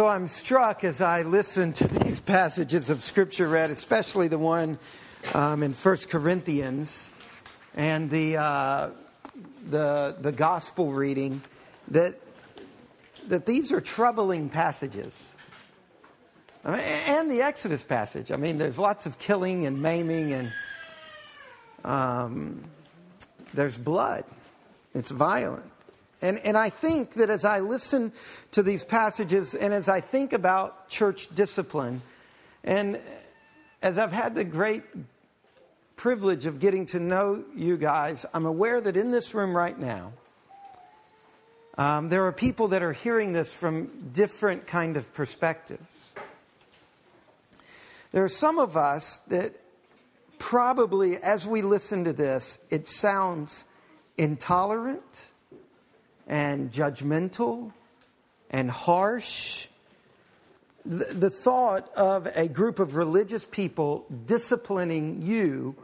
so I'm struck as I listen to these passages of Scripture read, especially the one um, in 1 Corinthians and the, uh, the, the gospel reading, that, that these are troubling passages. I mean, and the Exodus passage. I mean, there's lots of killing and maiming, and um, there's blood. It's violent. And, and I think that as I listen to these passages and as I think about church discipline, and as I've had the great privilege of getting to know you guys, I'm aware that in this room right now, um, there are people that are hearing this from different kind of perspectives. There are some of us that probably, as we listen to this, it sounds intolerant and judgmental and harsh. The, thought of a group of religious people disciplining you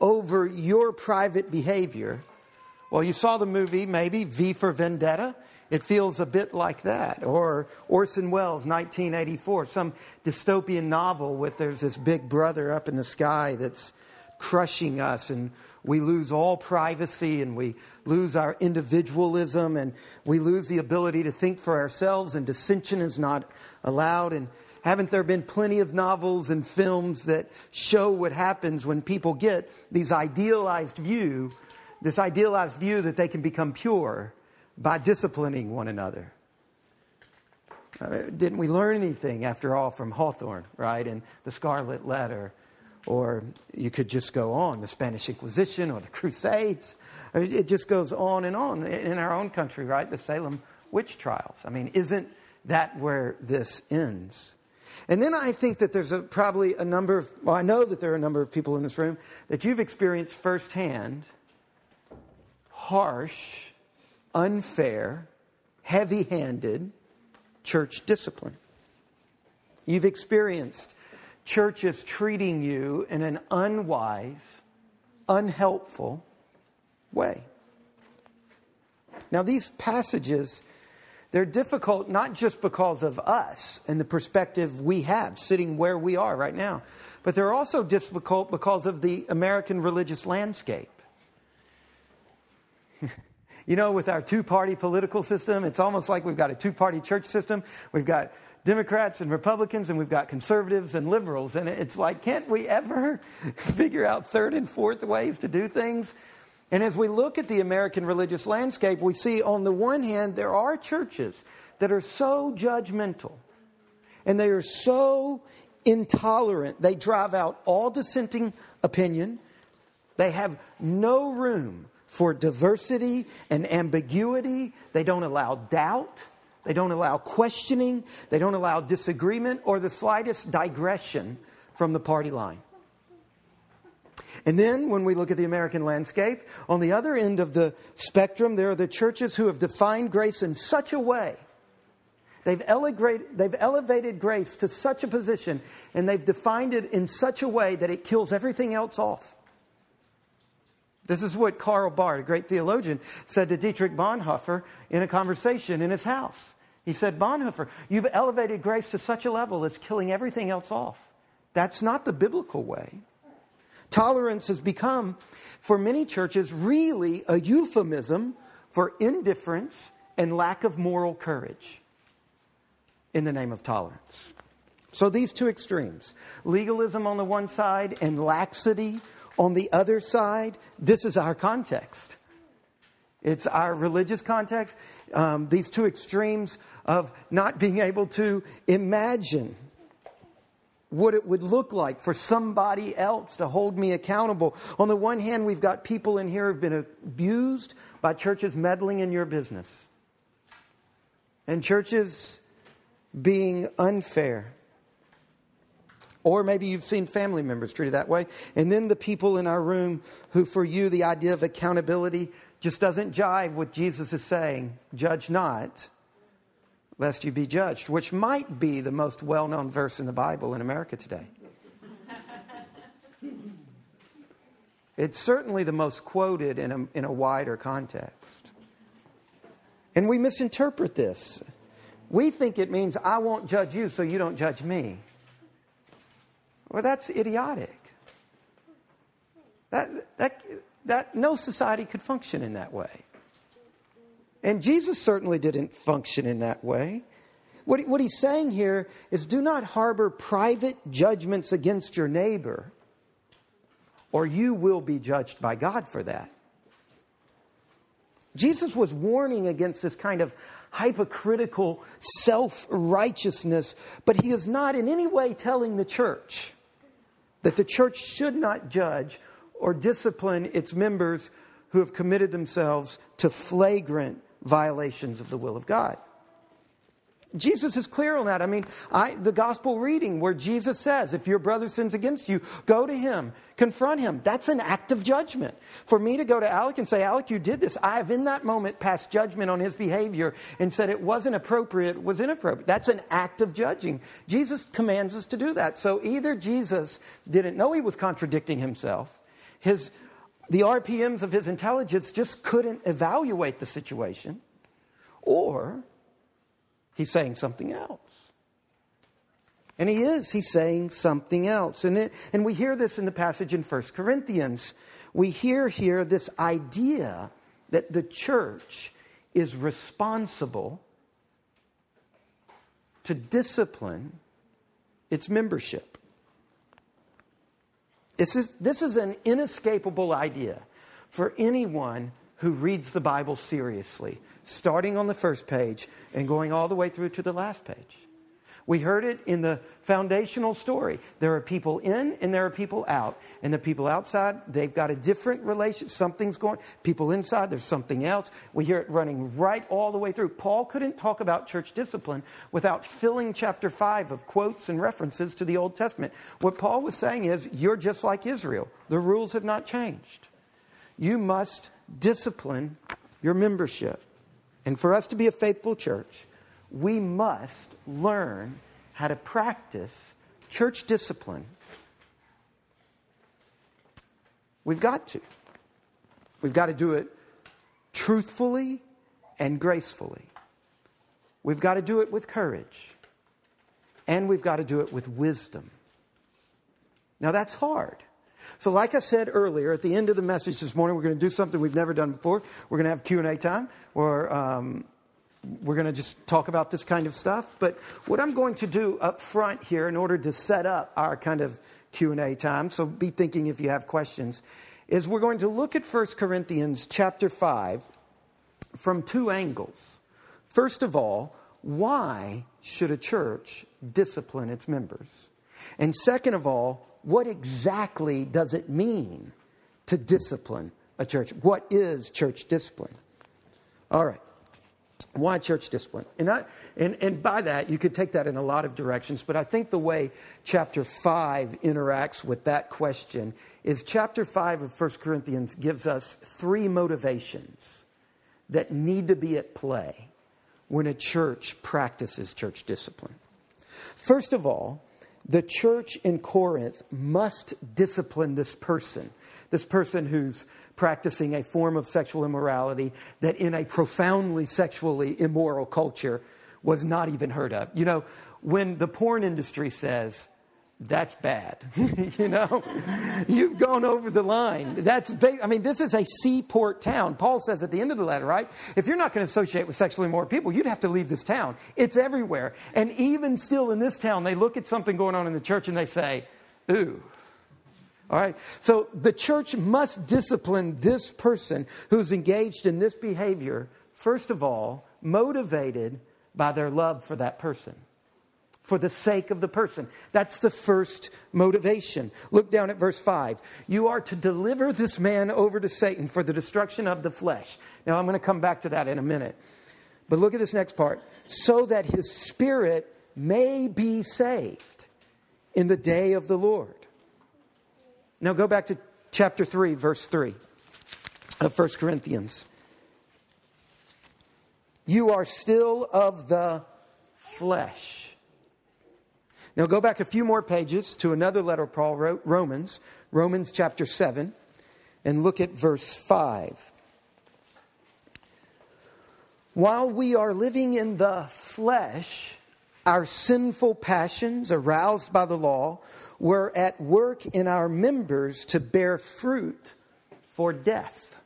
over your private behavior. Well, you saw the movie, maybe V for Vendetta. It feels a bit like that. Or Orson Welles, 1984, some dystopian novel with there's this big brother up in the sky that's crushing us and we lose all privacy and we lose our individualism and we lose the ability to think for ourselves and dissension is not allowed. And haven't there been plenty of novels and films that show what happens when people get these idealized view this idealized view that they can become pure by disciplining one another? Uh, didn't we learn anything after all from hawthorne right and the scarlet letter or you could just go on the Spanish Inquisition or the Crusades. It just goes on and on in our own country, right? The Salem witch trials. I mean, isn't that where this ends? And then I think that there's a, probably a number of, well, I know that there are a number of people in this room that you've experienced firsthand harsh, unfair, heavy handed church discipline. You've experienced church is treating you in an unwise, unhelpful way. Now, these passages, they're difficult not just because of us and the perspective we have sitting where we are right now, but they're also difficult because of the American religious landscape. you know, with our two party political system, it's almost like we've got a two party church system. We've got Democrats and Republicans, and we've got conservatives and liberals. And it's like, can't we ever figure out third and fourth ways to do things? And as we look at the American religious landscape, we see on the one hand, there are churches that are so judgmental and they are so intolerant. They drive out all dissenting opinion. They have no room for diversity and ambiguity. They don't allow doubt. They don't allow questioning, they don't allow disagreement or the slightest digression from the party line. And then, when we look at the American landscape, on the other end of the spectrum, there are the churches who have defined grace in such a way. They've elevated, they've elevated grace to such a position, and they've defined it in such a way that it kills everything else off. This is what Karl Barth, a great theologian, said to Dietrich Bonhoeffer in a conversation in his house. He said, Bonhoeffer, you've elevated grace to such a level it's killing everything else off. That's not the biblical way. Tolerance has become, for many churches, really a euphemism for indifference and lack of moral courage in the name of tolerance. So these two extremes legalism on the one side and laxity on the other side this is our context. It's our religious context, um, these two extremes of not being able to imagine what it would look like for somebody else to hold me accountable. On the one hand, we've got people in here who've been abused by churches meddling in your business and churches being unfair. Or maybe you've seen family members treated that way. And then the people in our room who, for you, the idea of accountability just doesn't jive with Jesus is saying, judge not, lest you be judged, which might be the most well known verse in the Bible in America today. it's certainly the most quoted in a, in a wider context. And we misinterpret this. We think it means I won't judge you so you don't judge me. Well, that's idiotic. That, that, that no society could function in that way. And Jesus certainly didn't function in that way. What, what he's saying here is do not harbor private judgments against your neighbor, or you will be judged by God for that. Jesus was warning against this kind of hypocritical self righteousness, but he is not in any way telling the church that the church should not judge or discipline its members who have committed themselves to flagrant violations of the will of God. Jesus is clear on that. I mean, I, the gospel reading where Jesus says, if your brother sins against you, go to him, confront him. That's an act of judgment. For me to go to Alec and say, Alec, you did this, I have in that moment passed judgment on his behavior and said it wasn't appropriate, was inappropriate. That's an act of judging. Jesus commands us to do that. So either Jesus didn't know he was contradicting himself, his, the RPMs of his intelligence just couldn't evaluate the situation, or He's saying something else. And he is. He's saying something else. And, it, and we hear this in the passage in 1 Corinthians. We hear here this idea that the church is responsible to discipline its membership. This is, this is an inescapable idea for anyone who reads the Bible seriously, starting on the first page and going all the way through to the last page. We heard it in the foundational story. There are people in and there are people out. And the people outside, they've got a different relation. Something's going. People inside, there's something else. We hear it running right all the way through. Paul couldn't talk about church discipline without filling chapter 5 of quotes and references to the Old Testament. What Paul was saying is, you're just like Israel. The rules have not changed. You must discipline your membership. And for us to be a faithful church, we must learn how to practice church discipline. We've got to. We've got to do it truthfully and gracefully. We've got to do it with courage. And we've got to do it with wisdom. Now, that's hard. So, like I said earlier, at the end of the message this morning, we're going to do something we've never done before. We're going to have Q and A time, where um, we're going to just talk about this kind of stuff. But what I'm going to do up front here, in order to set up our kind of Q and A time, so be thinking if you have questions, is we're going to look at 1 Corinthians chapter five from two angles. First of all, why should a church discipline its members? And second of all, what exactly does it mean to discipline a church? What is church discipline? All right. Why church discipline? And, I, and, and by that, you could take that in a lot of directions, but I think the way chapter 5 interacts with that question is chapter 5 of 1 Corinthians gives us three motivations that need to be at play when a church practices church discipline. First of all, the church in Corinth must discipline this person, this person who's practicing a form of sexual immorality that in a profoundly sexually immoral culture was not even heard of. You know, when the porn industry says, that's bad. you know, you've gone over the line. That's, I mean, this is a seaport town. Paul says at the end of the letter, right? If you're not going to associate with sexually immoral people, you'd have to leave this town. It's everywhere. And even still in this town, they look at something going on in the church and they say, ooh. All right. So the church must discipline this person who's engaged in this behavior, first of all, motivated by their love for that person for the sake of the person. That's the first motivation. Look down at verse 5. You are to deliver this man over to Satan for the destruction of the flesh. Now, I'm going to come back to that in a minute. But look at this next part. So that his spirit may be saved in the day of the Lord. Now, go back to chapter 3, verse 3 of 1 Corinthians. You are still of the flesh now go back a few more pages to another letter Paul wrote, Romans, Romans chapter 7, and look at verse 5. While we are living in the flesh, our sinful passions, aroused by the law, were at work in our members to bear fruit for death.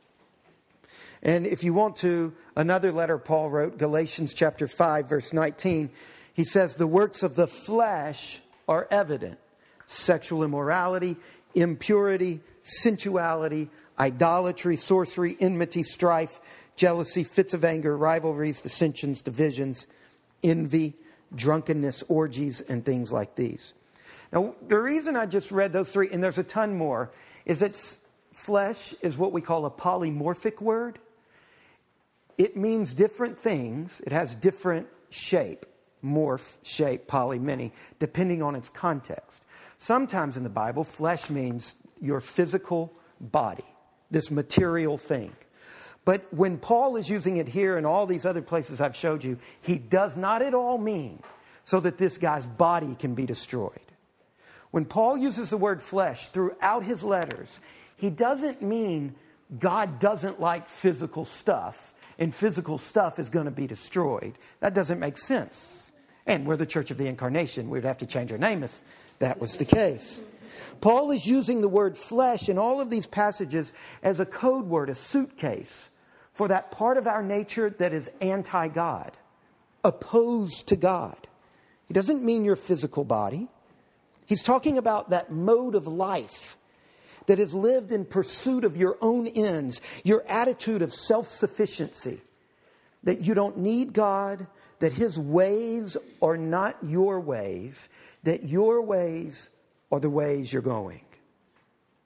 And if you want to, another letter Paul wrote, Galatians chapter 5, verse 19, he says, The works of the flesh are evident sexual immorality, impurity, sensuality, idolatry, sorcery, enmity, strife, jealousy, fits of anger, rivalries, dissensions, divisions, envy, drunkenness, orgies, and things like these. Now, the reason I just read those three, and there's a ton more, is that flesh is what we call a polymorphic word. It means different things, it has different shape, morph, shape, poly, many, depending on its context. Sometimes in the Bible, flesh means your physical body, this material thing. But when Paul is using it here and all these other places I've showed you, he does not at all mean so that this guy's body can be destroyed. When Paul uses the word flesh throughout his letters, he doesn't mean God doesn't like physical stuff and physical stuff is going to be destroyed. That doesn't make sense. And we're the Church of the Incarnation. We'd have to change our name if that was the case. Paul is using the word flesh in all of these passages as a code word, a suitcase for that part of our nature that is anti God, opposed to God. He doesn't mean your physical body. He's talking about that mode of life that is lived in pursuit of your own ends, your attitude of self sufficiency, that you don't need God, that His ways are not your ways, that your ways are the ways you're going.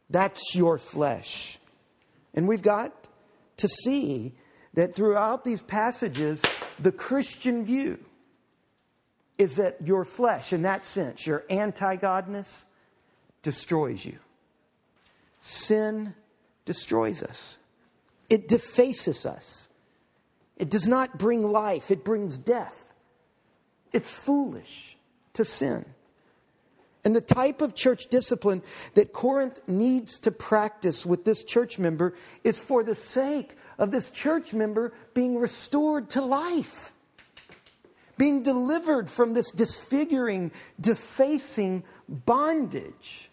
That's your flesh. And we've got to see that throughout these passages, the Christian view is that your flesh, in that sense, your anti godness, destroys you. Sin destroys us, it defaces us. It does not bring life, it brings death. It's foolish to sin. And the type of church discipline that Corinth needs to practice with this church member is for the sake of this church member being restored to life, being delivered from this disfiguring, defacing bondage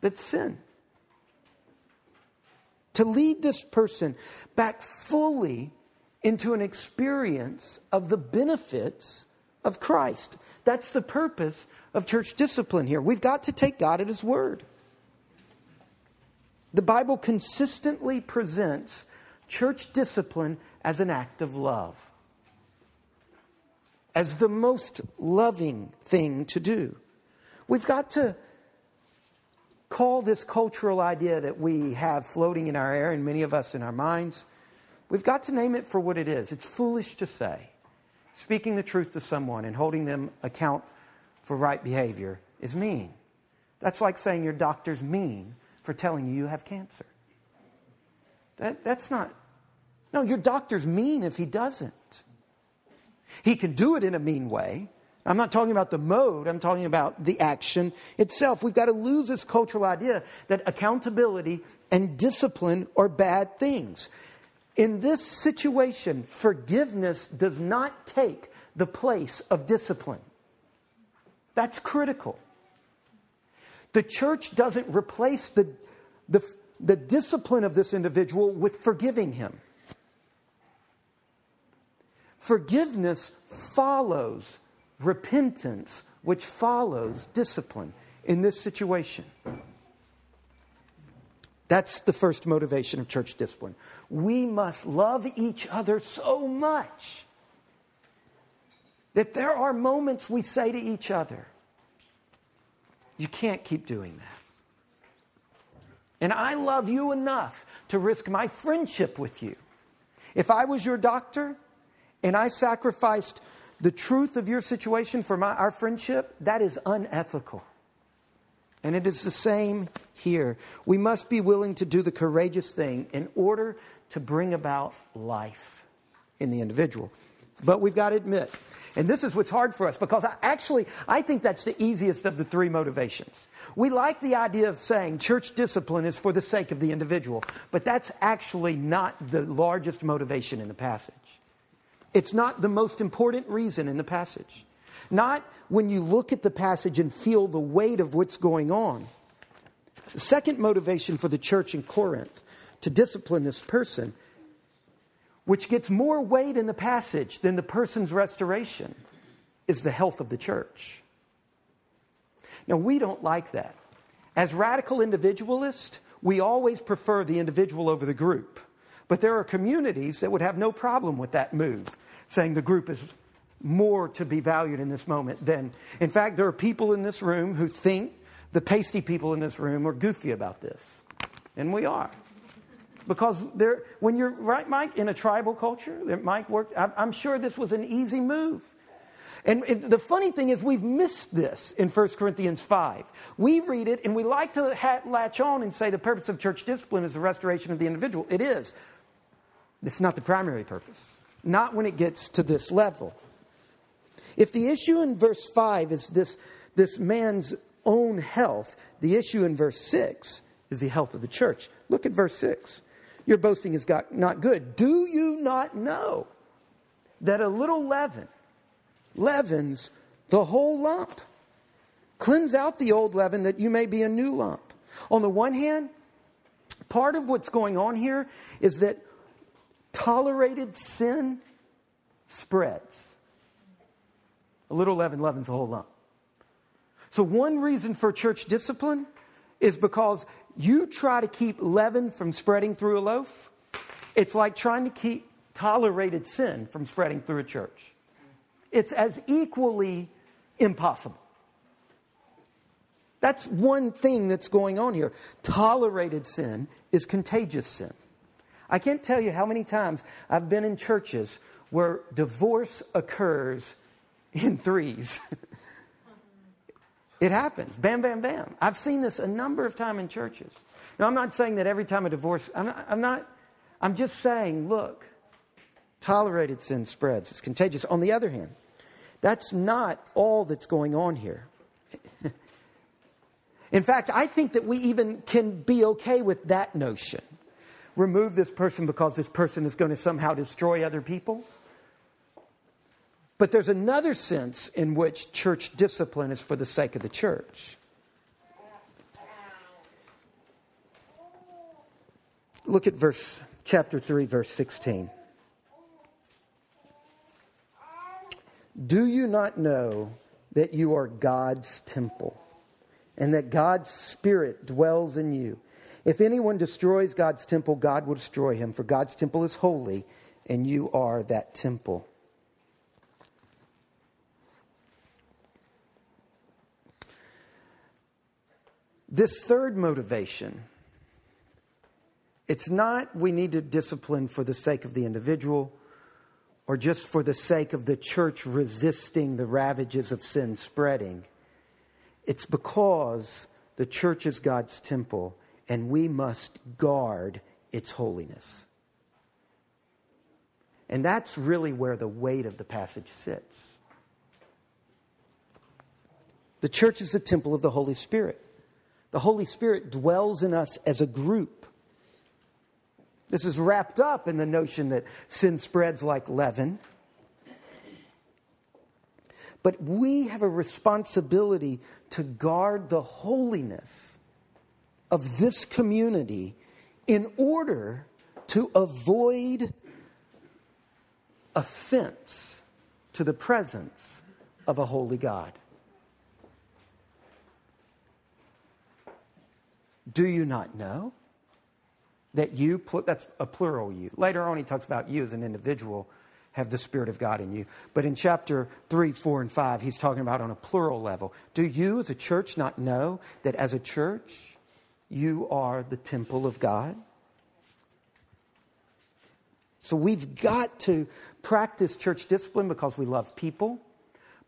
that's sin. To lead this person back fully into an experience of the benefits of Christ. That's the purpose of church discipline here. We've got to take God at His word. The Bible consistently presents church discipline as an act of love, as the most loving thing to do. We've got to call this cultural idea that we have floating in our air, and many of us in our minds, we've got to name it for what it is. It's foolish to say. Speaking the truth to someone and holding them account for right behavior is mean. That's like saying your doctor's mean for telling you you have cancer. That, that's not. No, your doctor's mean if he doesn't. He can do it in a mean way. I'm not talking about the mode, I'm talking about the action itself. We've got to lose this cultural idea that accountability and discipline are bad things. In this situation, forgiveness does not take the place of discipline. That's critical. The church doesn't replace the, the, the discipline of this individual with forgiving him. Forgiveness follows repentance, which follows discipline in this situation. That's the first motivation of church discipline. We must love each other so much that there are moments we say to each other, You can't keep doing that. And I love you enough to risk my friendship with you. If I was your doctor and I sacrificed the truth of your situation for my, our friendship, that is unethical. And it is the same here. We must be willing to do the courageous thing in order to bring about life in the individual. But we've got to admit, and this is what's hard for us because I, actually, I think that's the easiest of the three motivations. We like the idea of saying church discipline is for the sake of the individual, but that's actually not the largest motivation in the passage. It's not the most important reason in the passage. Not when you look at the passage and feel the weight of what's going on. The second motivation for the church in Corinth to discipline this person, which gets more weight in the passage than the person's restoration, is the health of the church. Now, we don't like that. As radical individualists, we always prefer the individual over the group. But there are communities that would have no problem with that move, saying the group is more to be valued in this moment than. In fact, there are people in this room who think the pasty people in this room are goofy about this. And we are. Because there, when you're, right, Mike, in a tribal culture, Mike worked, I'm sure this was an easy move. And the funny thing is, we've missed this in 1 Corinthians 5. We read it and we like to latch on and say the purpose of church discipline is the restoration of the individual. It is. It's not the primary purpose, not when it gets to this level. If the issue in verse 5 is this, this man's own health, the issue in verse 6 is the health of the church. Look at verse 6. Your boasting is not good. Do you not know that a little leaven leavens the whole lump. Cleanse out the old leaven that you may be a new lump. On the one hand, part of what's going on here is that tolerated sin spreads. A little leaven leavens the whole lump. So, one reason for church discipline is because you try to keep leaven from spreading through a loaf. It's like trying to keep tolerated sin from spreading through a church it's as equally impossible. That's one thing that's going on here. Tolerated sin is contagious sin. I can't tell you how many times I've been in churches where divorce occurs in threes. it happens. Bam, bam, bam. I've seen this a number of times in churches. Now, I'm not saying that every time a divorce, I'm not, I'm, not, I'm just saying, look, tolerated sin spreads. It's contagious. On the other hand, that's not all that's going on here. In fact, I think that we even can be okay with that notion. Remove this person because this person is going to somehow destroy other people. But there's another sense in which church discipline is for the sake of the church. Look at verse chapter 3 verse 16. Do you not know that you are God's temple and that God's Spirit dwells in you? If anyone destroys God's temple, God will destroy him, for God's temple is holy, and you are that temple. This third motivation, it's not we need to discipline for the sake of the individual or just for the sake of the church resisting the ravages of sin spreading. It's because the church is God's temple and we must guard its holiness. And that's really where the weight of the passage sits. The church is the temple of the Holy Spirit. The Holy Spirit dwells in us as a group. This is wrapped up in the notion that sin spreads like leaven. But we have a responsibility to guard the holiness of this community in order to avoid offense to the presence of a holy God. Do you not know? that you, that's a plural you. Later on, he talks about you as an individual have the Spirit of God in you. But in chapter 3, 4, and 5, he's talking about on a plural level. Do you, as a church, not know that as a church, you are the temple of God? So we've got to practice church discipline because we love people,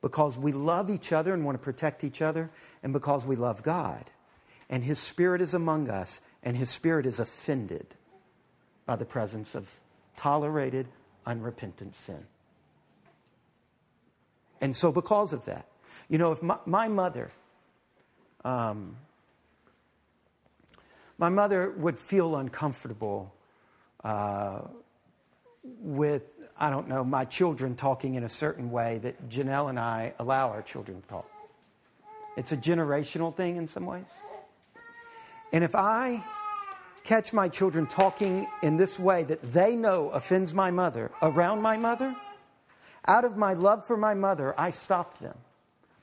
because we love each other and want to protect each other, and because we love God. And His Spirit is among us, and his spirit is offended by the presence of tolerated, unrepentant sin. And so, because of that, you know, if my, my mother, um, my mother would feel uncomfortable uh, with, I don't know, my children talking in a certain way that Janelle and I allow our children to talk. It's a generational thing in some ways. And if I catch my children talking in this way that they know offends my mother around my mother, out of my love for my mother, I stop them.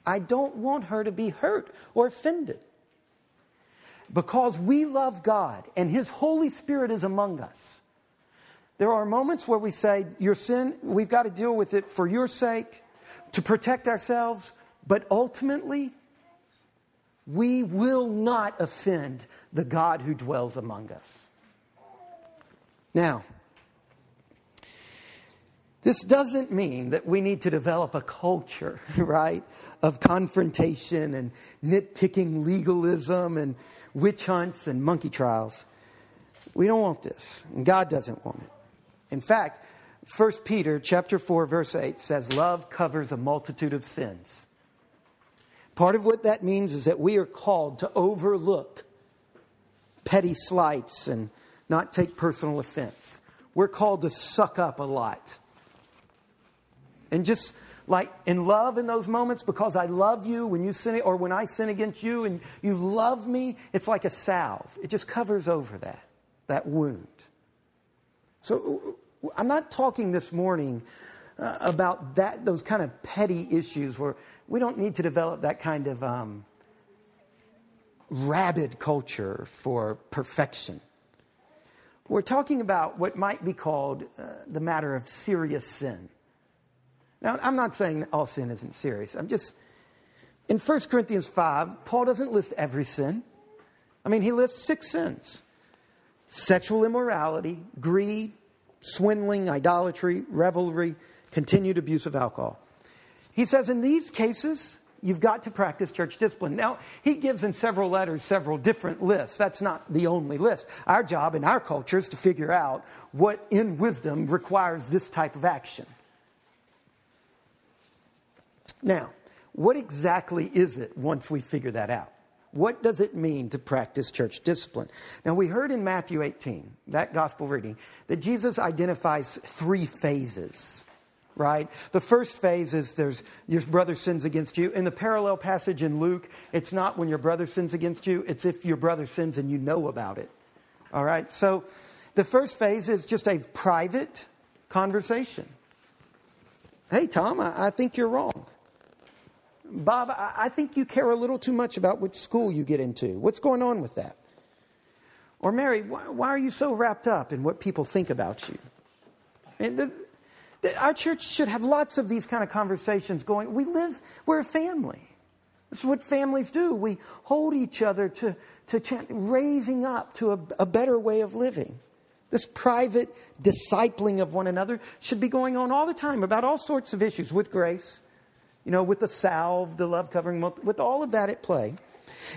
I don't want her to be hurt or offended. Because we love God and His Holy Spirit is among us. There are moments where we say, Your sin, we've got to deal with it for your sake, to protect ourselves, but ultimately, we will not offend the God who dwells among us. Now, this doesn't mean that we need to develop a culture, right, of confrontation and nitpicking legalism and witch hunts and monkey trials. We don't want this, and God doesn't want it. In fact, 1 Peter chapter 4 verse 8 says love covers a multitude of sins. Part of what that means is that we are called to overlook petty slights and not take personal offense. We're called to suck up a lot. And just like in love in those moments, because I love you when you sin, or when I sin against you and you love me, it's like a salve. It just covers over that, that wound. So I'm not talking this morning uh, about that, those kind of petty issues where we don't need to develop that kind of um, rabid culture for perfection. We're talking about what might be called uh, the matter of serious sin. Now, I'm not saying all sin isn't serious. I'm just, in 1 Corinthians 5, Paul doesn't list every sin. I mean, he lists six sins sexual immorality, greed, swindling, idolatry, revelry, continued abuse of alcohol. He says in these cases, you've got to practice church discipline. Now, he gives in several letters several different lists. That's not the only list. Our job in our culture is to figure out what in wisdom requires this type of action. Now, what exactly is it once we figure that out? What does it mean to practice church discipline? Now, we heard in Matthew 18, that gospel reading, that Jesus identifies three phases right? The first phase is there's your brother sins against you. In the parallel passage in Luke, it's not when your brother sins against you, it's if your brother sins and you know about it. All right? So the first phase is just a private conversation. Hey, Tom, I, I think you're wrong. Bob, I, I think you care a little too much about which school you get into. What's going on with that? Or, Mary, why, why are you so wrapped up in what people think about you? And the, our church should have lots of these kind of conversations going. We live, we're a family. This is what families do. We hold each other to, to ch- raising up to a, a better way of living. This private discipling of one another should be going on all the time about all sorts of issues with grace, you know, with the salve, the love covering, with all of that at play.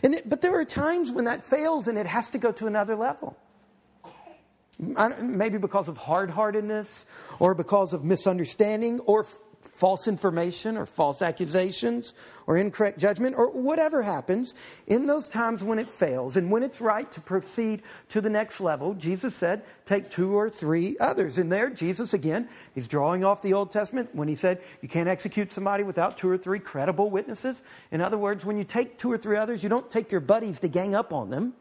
And but there are times when that fails and it has to go to another level. Maybe because of hard heartedness or because of misunderstanding or f- false information or false accusations or incorrect judgment or whatever happens. In those times when it fails and when it's right to proceed to the next level, Jesus said, take two or three others. And there, Jesus, again, he's drawing off the Old Testament when he said, you can't execute somebody without two or three credible witnesses. In other words, when you take two or three others, you don't take your buddies to gang up on them.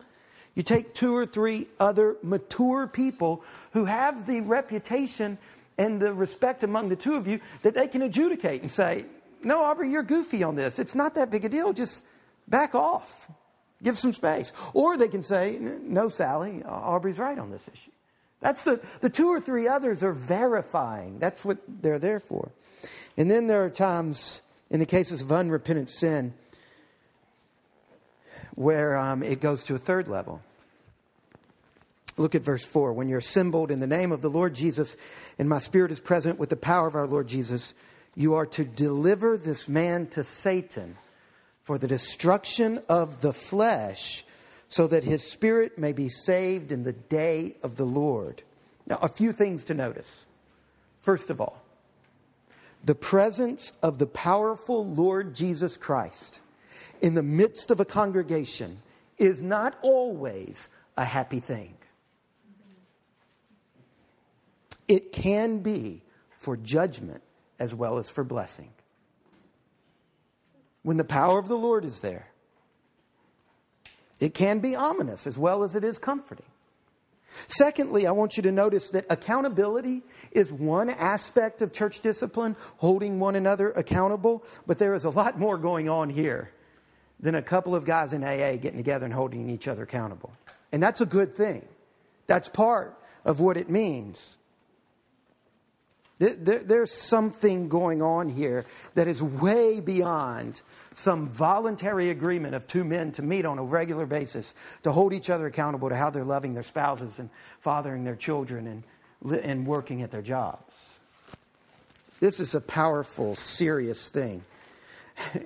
You take two or three other mature people who have the reputation and the respect among the two of you that they can adjudicate and say, No, Aubrey, you're goofy on this. It's not that big a deal. Just back off, give some space. Or they can say, No, Sally, Aubrey's right on this issue. That's the, the two or three others are verifying. That's what they're there for. And then there are times, in the cases of unrepentant sin, where um, it goes to a third level. Look at verse 4. When you're assembled in the name of the Lord Jesus, and my spirit is present with the power of our Lord Jesus, you are to deliver this man to Satan for the destruction of the flesh, so that his spirit may be saved in the day of the Lord. Now, a few things to notice. First of all, the presence of the powerful Lord Jesus Christ in the midst of a congregation is not always a happy thing. It can be for judgment as well as for blessing. When the power of the Lord is there, it can be ominous as well as it is comforting. Secondly, I want you to notice that accountability is one aspect of church discipline, holding one another accountable, but there is a lot more going on here than a couple of guys in AA getting together and holding each other accountable. And that's a good thing. That's part of what it means. There's something going on here that is way beyond some voluntary agreement of two men to meet on a regular basis to hold each other accountable to how they're loving their spouses and fathering their children and, and working at their jobs. This is a powerful, serious thing.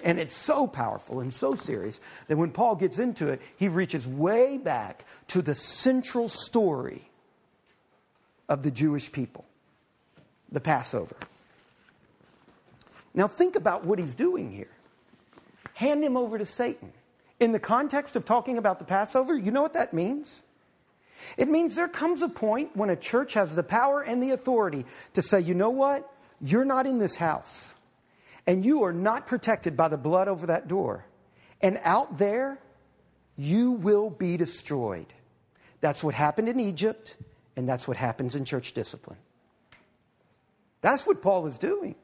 And it's so powerful and so serious that when Paul gets into it, he reaches way back to the central story of the Jewish people the Passover. Now, think about what he's doing here. Hand him over to Satan. In the context of talking about the Passover, you know what that means? It means there comes a point when a church has the power and the authority to say, you know what? You're not in this house, and you are not protected by the blood over that door. And out there, you will be destroyed. That's what happened in Egypt, and that's what happens in church discipline. That's what Paul is doing.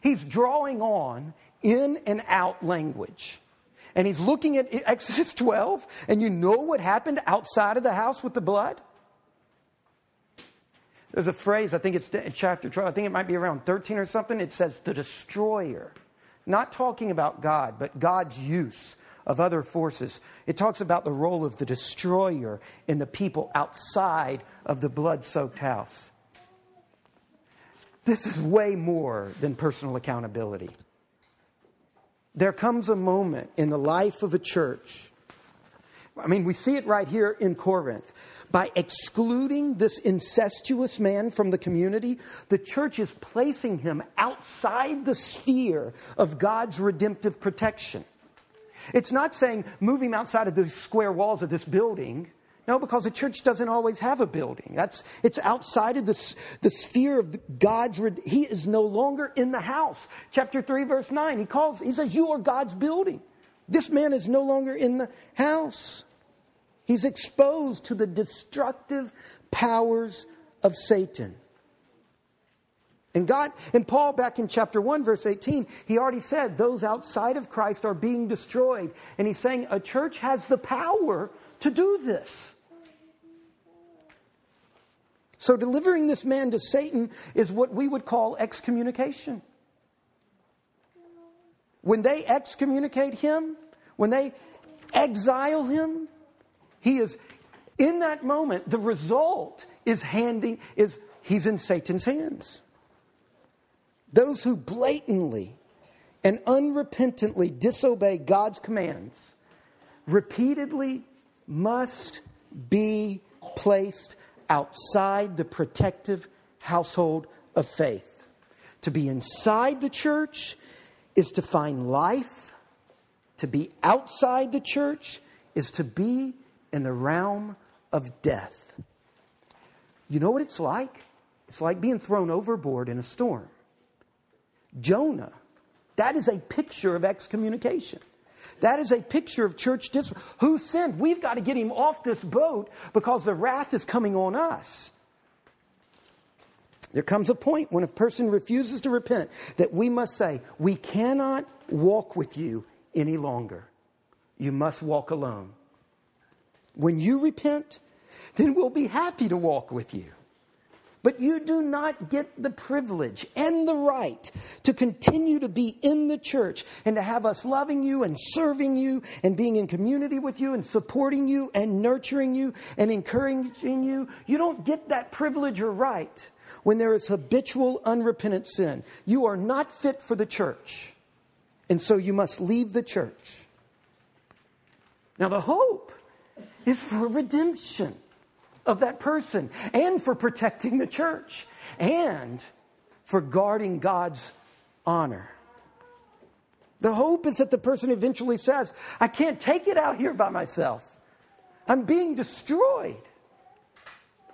He's drawing on in and out language. And he's looking at Exodus 12, and you know what happened outside of the house with the blood? There's a phrase, I think it's chapter 12, I think it might be around 13 or something. It says the destroyer. Not talking about God, but God's use of other forces. It talks about the role of the destroyer in the people outside of the blood soaked house. This is way more than personal accountability. There comes a moment in the life of a church. I mean, we see it right here in Corinth. By excluding this incestuous man from the community, the church is placing him outside the sphere of God's redemptive protection. It's not saying move him outside of the square walls of this building no, because the church doesn't always have a building. That's, it's outside of the, the sphere of God's, he is no longer in the house. Chapter 3, verse 9, he calls, he says, You are God's building. This man is no longer in the house. He's exposed to the destructive powers of Satan. And God, and Paul back in chapter 1, verse 18, he already said those outside of Christ are being destroyed. And he's saying a church has the power to do this. So, delivering this man to Satan is what we would call excommunication. When they excommunicate him, when they exile him, he is in that moment, the result is handing, is he's in Satan's hands. Those who blatantly and unrepentantly disobey God's commands repeatedly must be placed outside the protective household of faith. To be inside the church is to find life. To be outside the church is to be in the realm of death. You know what it's like? It's like being thrown overboard in a storm. Jonah, that is a picture of excommunication. That is a picture of church discipline. Who sinned? We've got to get him off this boat because the wrath is coming on us. There comes a point when a person refuses to repent that we must say, We cannot walk with you any longer. You must walk alone. When you repent, then we'll be happy to walk with you. But you do not get the privilege and the right to continue to be in the church and to have us loving you and serving you and being in community with you and supporting you and nurturing you and encouraging you. You don't get that privilege or right when there is habitual, unrepentant sin. You are not fit for the church. And so you must leave the church. Now, the hope is for redemption of that person and for protecting the church and for guarding God's honor. The hope is that the person eventually says, I can't take it out here by myself. I'm being destroyed.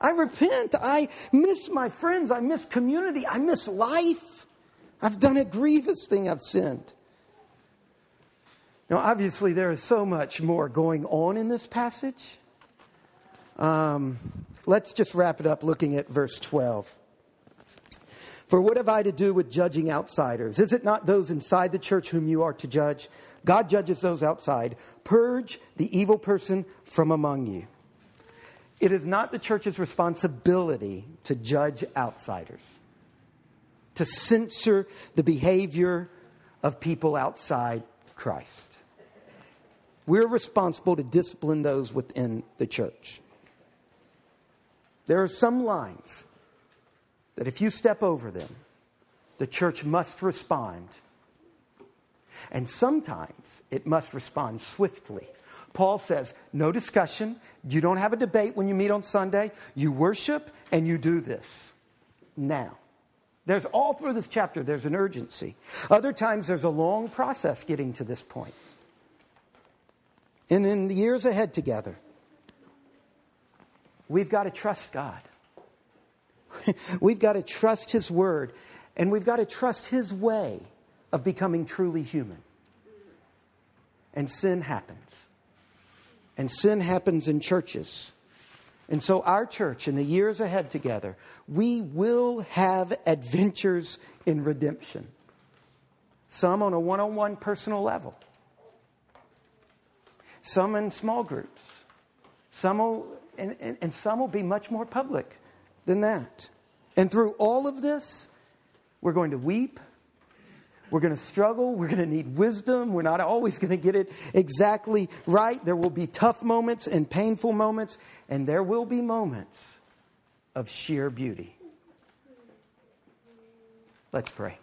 I repent. I miss my friends. I miss community. I miss life. I've done a grievous thing. I've sinned. Now, obviously, there is so much more going on in this passage. Um, let's just wrap it up looking at verse 12. For what have I to do with judging outsiders? Is it not those inside the church whom you are to judge? God judges those outside. Purge the evil person from among you. It is not the church's responsibility to judge outsiders, to censor the behavior of people outside Christ. We're responsible to discipline those within the church. There are some lines that if you step over them, the church must respond. And sometimes it must respond swiftly. Paul says, no discussion. You don't have a debate when you meet on Sunday. You worship and you do this now. There's all through this chapter, there's an urgency. Other times, there's a long process getting to this point. And in the years ahead together, we've got to trust God. we've got to trust His Word, and we've got to trust His way of becoming truly human. And sin happens. And sin happens in churches. And so, our church, in the years ahead together, we will have adventures in redemption. Some on a one on one personal level, some in small groups, some and, and, and some will be much more public than that. And through all of this, we're going to weep. We're going to struggle. We're going to need wisdom. We're not always going to get it exactly right. There will be tough moments and painful moments, and there will be moments of sheer beauty. Let's pray.